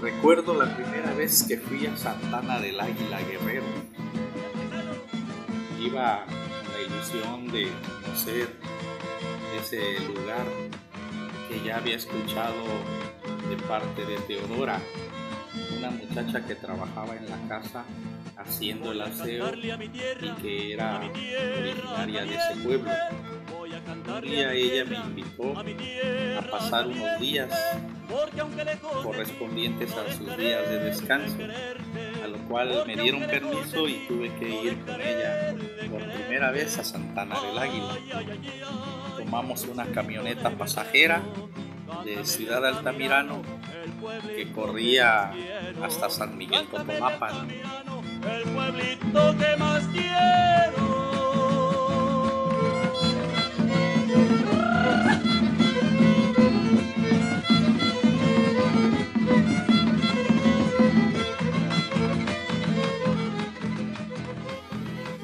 Recuerdo la primera vez que fui a Santana del Águila Guerrero. Iba con la ilusión de conocer ese lugar que ya había escuchado de parte de Teodora, una muchacha que trabajaba en la casa haciendo el aseo y que era originaria de ese pueblo. Un día ella me invitó a pasar unos días correspondientes a sus días de descanso, a lo cual me dieron permiso y tuve que ir con ella por primera vez a Santana del Águila. Tomamos una camioneta pasajera de Ciudad Altamirano que corría hasta San Miguel Totomapan. El pueblito que más quiero.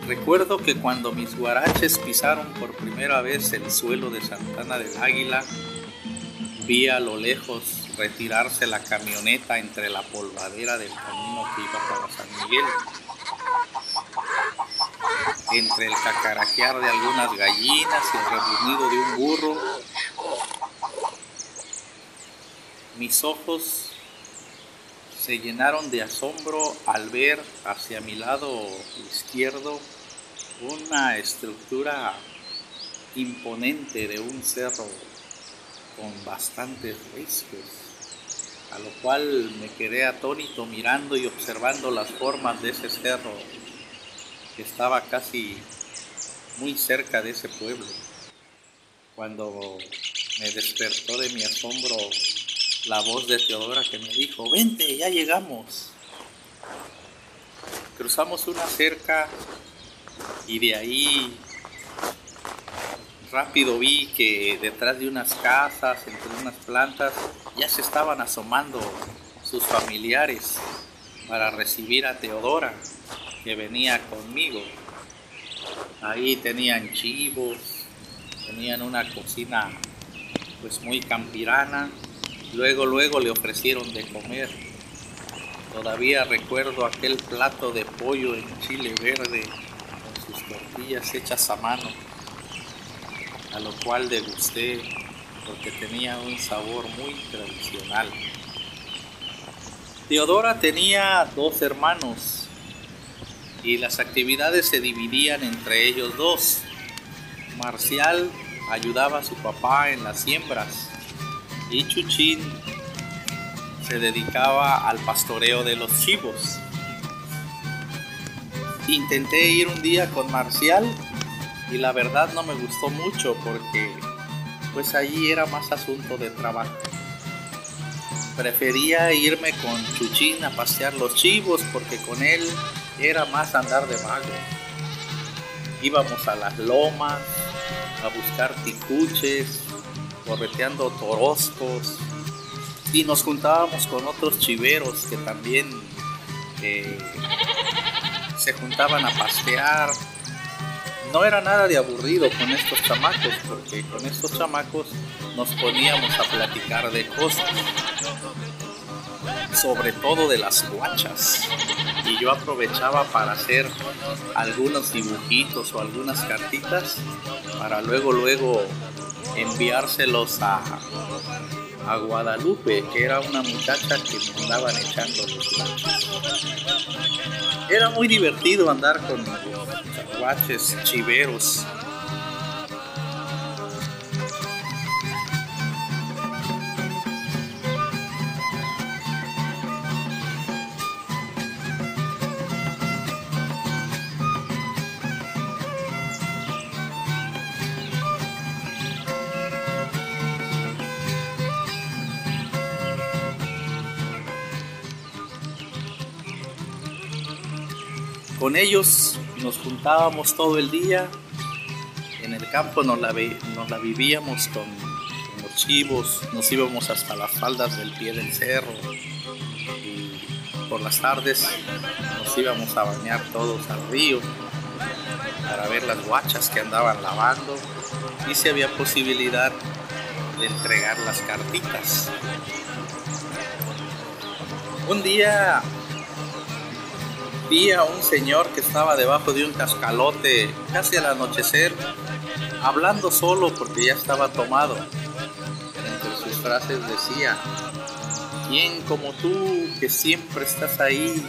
Recuerdo que cuando mis guaraches pisaron por primera vez el suelo de Santana del Águila, Vi a lo lejos retirarse la camioneta entre la polvadera del camino que iba para San Miguel. Entre el cacaraquear de algunas gallinas y el reunido de un burro, mis ojos se llenaron de asombro al ver hacia mi lado izquierdo una estructura imponente de un cerro con bastantes riscos, a lo cual me quedé atónito mirando y observando las formas de ese cerro que estaba casi muy cerca de ese pueblo. Cuando me despertó de mi asombro la voz de Teodora que me dijo, vente, ya llegamos. Cruzamos una cerca y de ahí rápido vi que detrás de unas casas, entre unas plantas, ya se estaban asomando sus familiares para recibir a Teodora, que venía conmigo. Ahí tenían chivos, tenían una cocina pues muy campirana. Luego, luego le ofrecieron de comer. Todavía recuerdo aquel plato de pollo en chile verde sus tortillas hechas a mano a lo cual degusté porque tenía un sabor muy tradicional. Teodora tenía dos hermanos y las actividades se dividían entre ellos dos. Marcial ayudaba a su papá en las siembras y Chuchín se dedicaba al pastoreo de los chivos. Intenté ir un día con Marcial y la verdad no me gustó mucho porque pues allí era más asunto de trabajo. Prefería irme con Chuchín a pasear los chivos porque con él era más andar de vago. Íbamos a las lomas a buscar ticuches, correteando toroscos y nos juntábamos con otros chiveros que también eh, se juntaban a pasear no era nada de aburrido con estos chamacos, porque con estos chamacos nos poníamos a platicar de cosas, sobre todo de las guachas. Y yo aprovechaba para hacer algunos dibujitos o algunas cartitas para luego, luego enviárselos a, a Guadalupe, que era una muchacha que me andaban echando los. Era muy divertido andar con guaches chiveros con ellos nos juntábamos todo el día, en el campo nos la, vivíamos con, los chivos, nos íbamos hasta las faldas del pie del cerro y por las tardes nos íbamos a bañar todos al río para ver las guachas que andaban lavando y si había posibilidad de entregar las cartitas. Un día vi a un señor que estaba debajo de un cascalote casi al anochecer, hablando solo porque ya estaba tomado. Entre sus frases decía, ¿quién como tú que siempre estás ahí,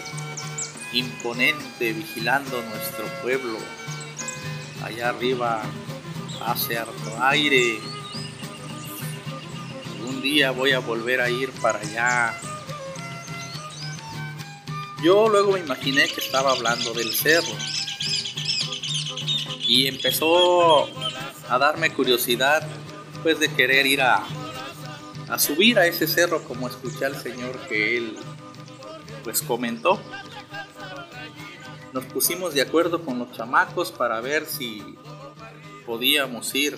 imponente, vigilando nuestro pueblo? Allá arriba hace harto aire. Un día voy a volver a ir para allá yo luego me imaginé que estaba hablando del cerro y empezó a darme curiosidad pues de querer ir a, a subir a ese cerro como escuché al señor que él pues comentó. Nos pusimos de acuerdo con los chamacos para ver si podíamos ir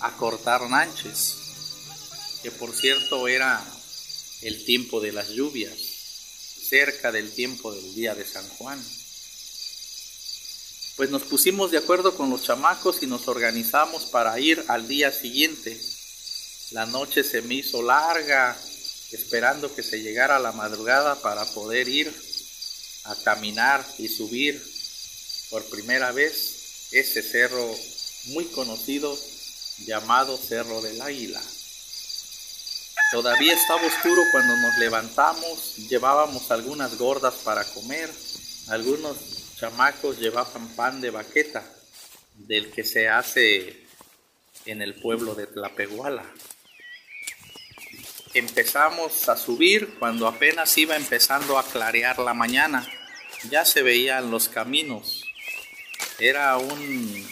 a cortar nanches, que por cierto era el tiempo de las lluvias cerca del tiempo del día de San Juan. Pues nos pusimos de acuerdo con los chamacos y nos organizamos para ir al día siguiente. La noche se me hizo larga, esperando que se llegara la madrugada para poder ir a caminar y subir por primera vez ese cerro muy conocido llamado Cerro del Águila. Todavía estaba oscuro cuando nos levantamos, llevábamos algunas gordas para comer, algunos chamacos llevaban pan de baqueta, del que se hace en el pueblo de Tlapehuala. Empezamos a subir cuando apenas iba empezando a clarear la mañana, ya se veían los caminos. Era un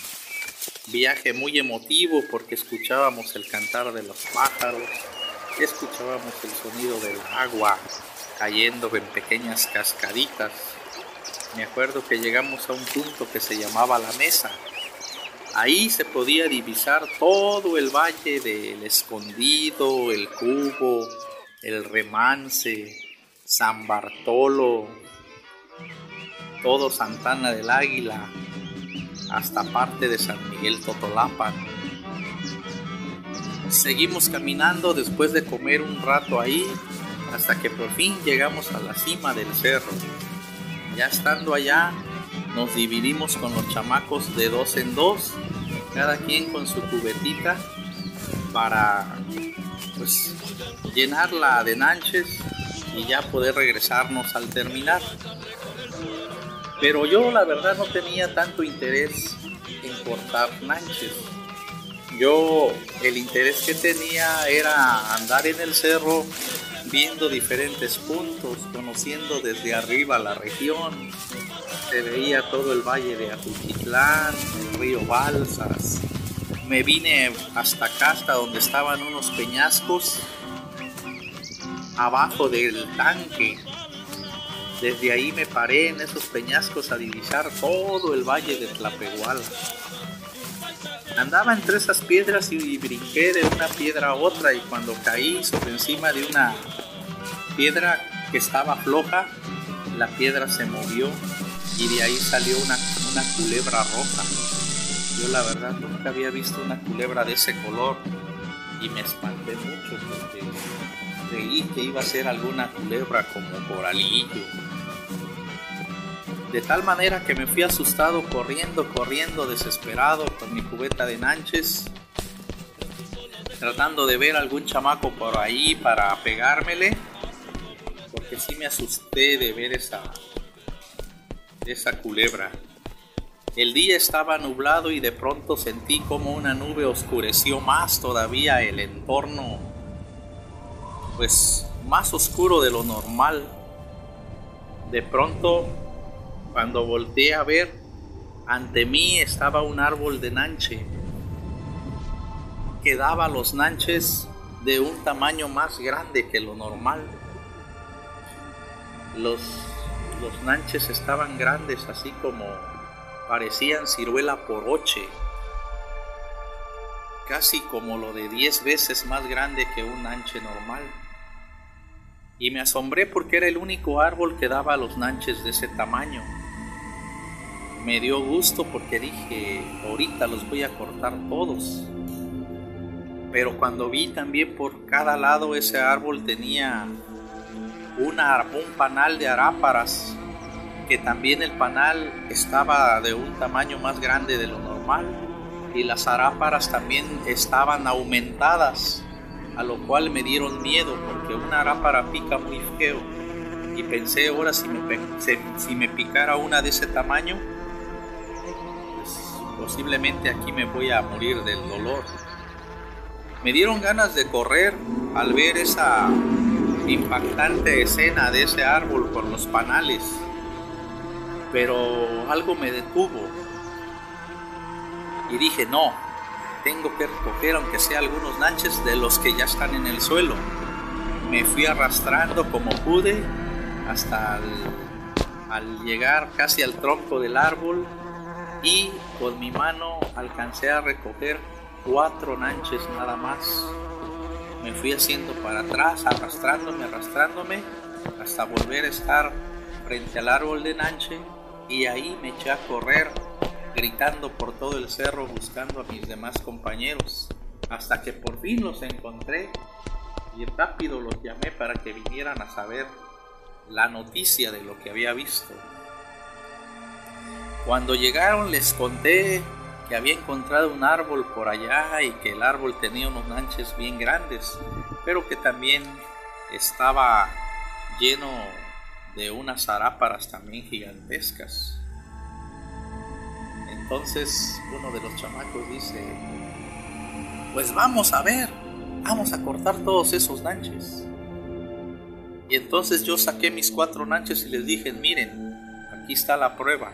viaje muy emotivo porque escuchábamos el cantar de los pájaros, escuchábamos el sonido del agua cayendo en pequeñas cascaditas. Me acuerdo que llegamos a un punto que se llamaba la mesa. Ahí se podía divisar todo el valle del escondido, el cubo, el remance, San Bartolo, todo Santana del Águila, hasta parte de San Miguel Totolapan Seguimos caminando después de comer un rato ahí hasta que por fin llegamos a la cima del cerro. Ya estando allá, nos dividimos con los chamacos de dos en dos, cada quien con su cubetita para pues llenarla de nanches y ya poder regresarnos al terminar. Pero yo la verdad no tenía tanto interés en cortar nanches yo el interés que tenía era andar en el cerro viendo diferentes puntos, conociendo desde arriba la región. Se veía todo el valle de Atuchitlán, el río Balsas. Me vine hasta acá, hasta donde estaban unos peñascos, abajo del tanque. Desde ahí me paré en esos peñascos a divisar todo el valle de Tlapehuala. Andaba entre esas piedras y brinqué de una piedra a otra y cuando caí sobre encima de una piedra que estaba floja, la piedra se movió y de ahí salió una, una culebra roja. Yo la verdad nunca había visto una culebra de ese color y me espanté mucho porque creí que iba a ser alguna culebra como coralillo de tal manera que me fui asustado corriendo, corriendo, desesperado con mi cubeta de nanches, tratando de ver algún chamaco por ahí para pegármele, porque sí me asusté de ver esa, esa culebra. El día estaba nublado y de pronto sentí como una nube oscureció más todavía el entorno, pues más oscuro de lo normal. De pronto cuando volteé a ver, ante mí estaba un árbol de nanche que daba los nanches de un tamaño más grande que lo normal. Los, nanches estaban grandes, así como parecían ciruela por oche, casi como lo de 10 veces más grande que un nanche normal y me asombré porque era el único árbol que daba los nanches de ese tamaño me dio gusto porque dije, ahorita los voy a cortar todos. Pero cuando vi también por cada lado ese árbol tenía un panal de aráparas, que también el panal estaba de un tamaño más grande de lo normal y las aráparas también estaban aumentadas, a lo cual me dieron miedo porque una arápara pica muy feo y pensé ahora si me, si me picara una de ese tamaño, posiblemente aquí me voy a morir del dolor. Me dieron ganas de correr al ver esa impactante escena de ese árbol con los panales, pero algo me detuvo y dije, no, tengo que recoger aunque sea algunos nanches de los que ya están en el suelo. Me fui arrastrando como pude hasta al, llegar casi al tronco del árbol y con mi mano alcancé a recoger cuatro nanches nada más. Me fui haciendo para atrás, arrastrándome, arrastrándome, hasta volver a estar frente al árbol de nanche y ahí me eché a correr gritando por todo el cerro buscando a mis demás compañeros, hasta que por fin los encontré y rápido los llamé para que vinieran a saber la noticia de lo que había visto. Cuando llegaron les conté que había encontrado un árbol por allá y que el árbol tenía unos nanches bien grandes, pero que también estaba lleno de unas aráparas también gigantescas. Entonces uno de los chamacos dice, pues vamos a ver, vamos a cortar todos esos nanches. Y entonces yo saqué mis cuatro nanches y les dije, miren, aquí está la prueba,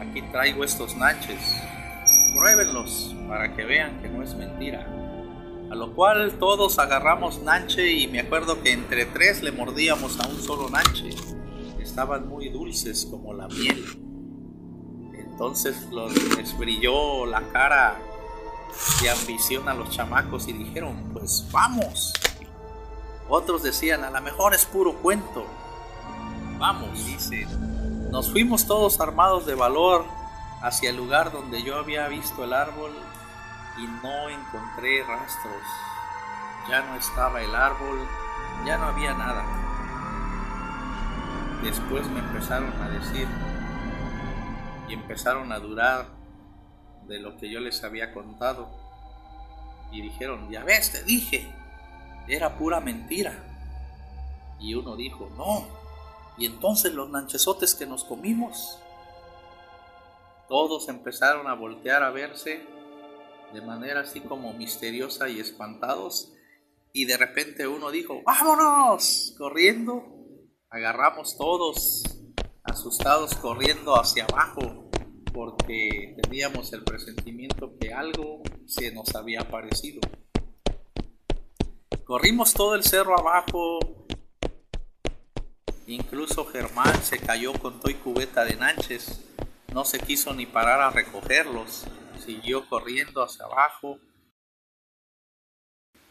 aquí traigo estos nanches, pruébenlos para que vean que no es mentira. A lo cual todos agarramos nanche y me acuerdo que entre tres le mordíamos a un solo nanche. Estaban muy dulces como la miel. Entonces los, les brilló la cara de ambición a los chamacos y dijeron, pues vamos. Otros decían, a lo mejor es puro cuento. Vamos, dice. Nos fuimos todos armados de valor hacia el lugar donde yo había visto el árbol y no encontré rastros. Ya no estaba el árbol, ya no había nada. Después me empezaron a decir, y empezaron a durar de lo que yo les había contado. Y dijeron, ya ves, te dije, era pura mentira. Y uno dijo, no, y entonces los nanchesotes que nos comimos. Todos empezaron a voltear a verse de manera así como misteriosa y espantados. Y de repente uno dijo, vámonos, corriendo. Agarramos todos asustados corriendo hacia abajo porque teníamos el presentimiento que algo se nos había aparecido. Corrimos todo el cerro abajo, incluso Germán se cayó con toy cubeta de nanches, no se quiso ni parar a recogerlos, siguió corriendo hacia abajo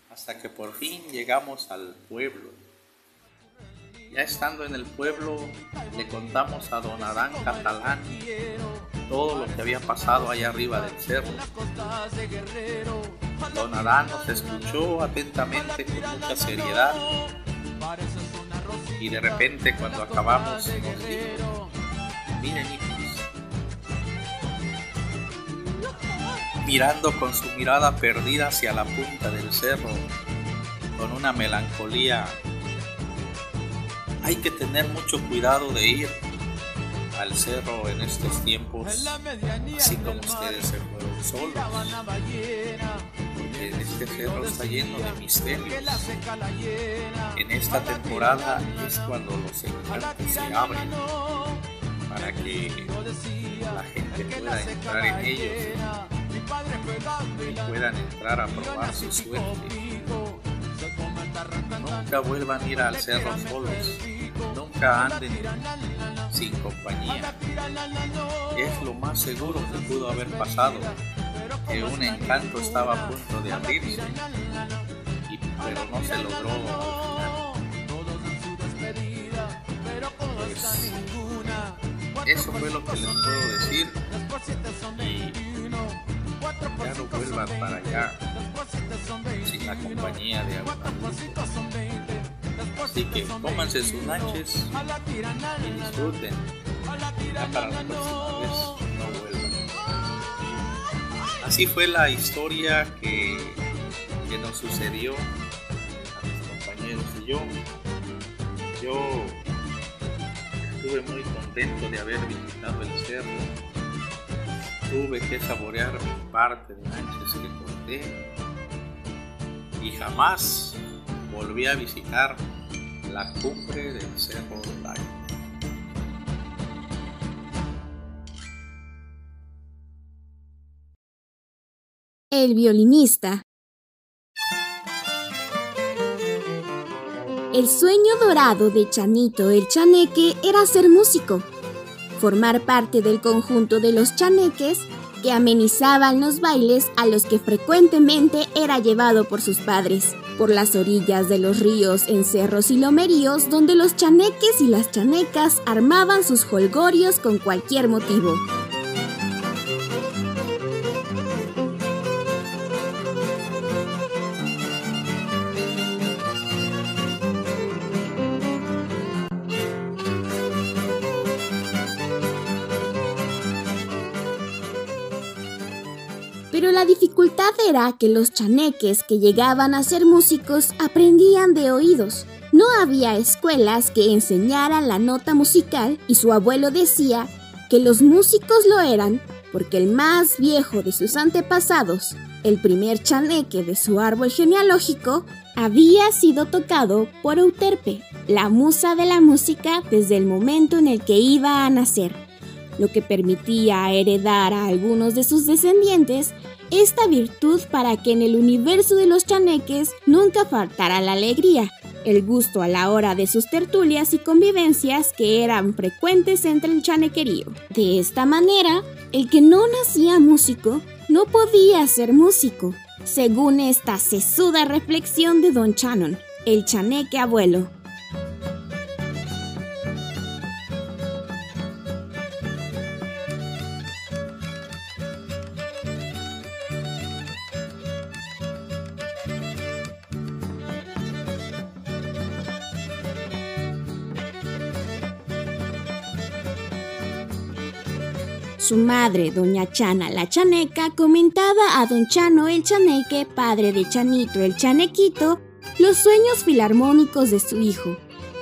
hasta que por fin llegamos al pueblo. Ya estando en el pueblo, le contamos a don Adán Catalán todo lo que había pasado allá arriba del cerro. Don Adán nos escuchó atentamente con mucha seriedad y de repente cuando acabamos miren mirando con su mirada perdida hacia la punta del cerro, con una melancolía hay que tener mucho cuidado de ir al cerro en estos tiempos, así como ustedes se fueron solos. Porque este cerro está lleno de misterios. En esta temporada es cuando los encantos se abren para que la gente pueda entrar en ellos y puedan entrar a probar su suerte. Nunca vuelvan a ir al cerro solos nunca anden sin compañía. Es lo más seguro que pudo haber pasado, que un encanto estaba a punto de abrirse, y, pero no se logró pues, eso fue lo que les puedo decir y ya no vuelvan para allá la compañía de agua. Así que cómanse sus lanches y disfruten. Ya para la próxima vez no vuelvan. Así fue la historia que, que nos sucedió a mis compañeros y yo. Yo estuve muy contento de haber visitado el cerro. Tuve que saborear mi parte de lanches que corté y jamás volví a visitar la cumbre del Cerro Lago. El violinista. El sueño dorado de Chanito el Chaneque era ser músico, formar parte del conjunto de los chaneques que amenizaban los bailes a los que frecuentemente era llevado por sus padres, por las orillas de los ríos en cerros y lomeríos donde los chaneques y las chanecas armaban sus holgorios con cualquier motivo. Pero la dificultad era que los chaneques que llegaban a ser músicos aprendían de oídos. No había escuelas que enseñaran la nota musical y su abuelo decía que los músicos lo eran porque el más viejo de sus antepasados, el primer chaneque de su árbol genealógico, había sido tocado por Euterpe, la musa de la música desde el momento en el que iba a nacer lo que permitía heredar a algunos de sus descendientes esta virtud para que en el universo de los chaneques nunca faltara la alegría, el gusto a la hora de sus tertulias y convivencias que eran frecuentes entre el chanequerío. De esta manera, el que no nacía músico no podía ser músico, según esta sesuda reflexión de Don Channon, el chaneque abuelo. Su madre, doña Chana la Chaneca, comentaba a don Chano el Chaneque, padre de Chanito el Chanequito, los sueños filarmónicos de su hijo.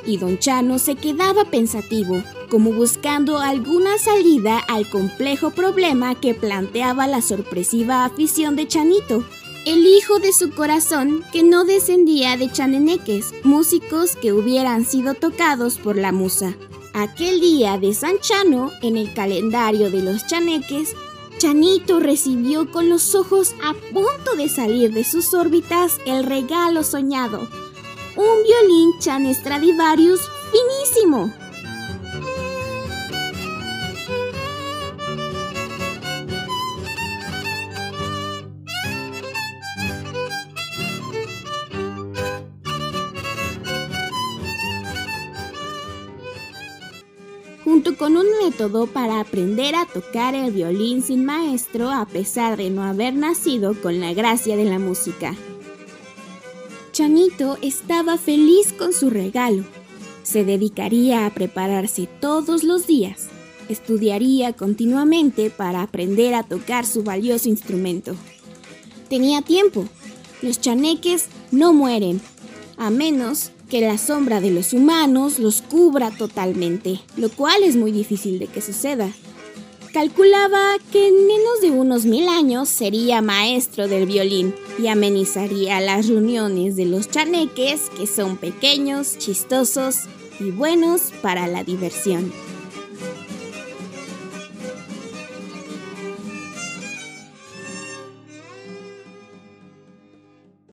Y don Chano se quedaba pensativo, como buscando alguna salida al complejo problema que planteaba la sorpresiva afición de Chanito, el hijo de su corazón que no descendía de chaneneques, músicos que hubieran sido tocados por la musa. Aquel día de San Chano, en el calendario de los chaneques, Chanito recibió con los ojos a punto de salir de sus órbitas el regalo soñado, un violín Chan Stradivarius finísimo. Con un método para aprender a tocar el violín sin maestro a pesar de no haber nacido con la gracia de la música. Chanito estaba feliz con su regalo. Se dedicaría a prepararse todos los días. Estudiaría continuamente para aprender a tocar su valioso instrumento. Tenía tiempo. Los chaneques no mueren, a menos que la sombra de los humanos los cubra totalmente, lo cual es muy difícil de que suceda. Calculaba que en menos de unos mil años sería maestro del violín y amenizaría las reuniones de los chaneques que son pequeños, chistosos y buenos para la diversión.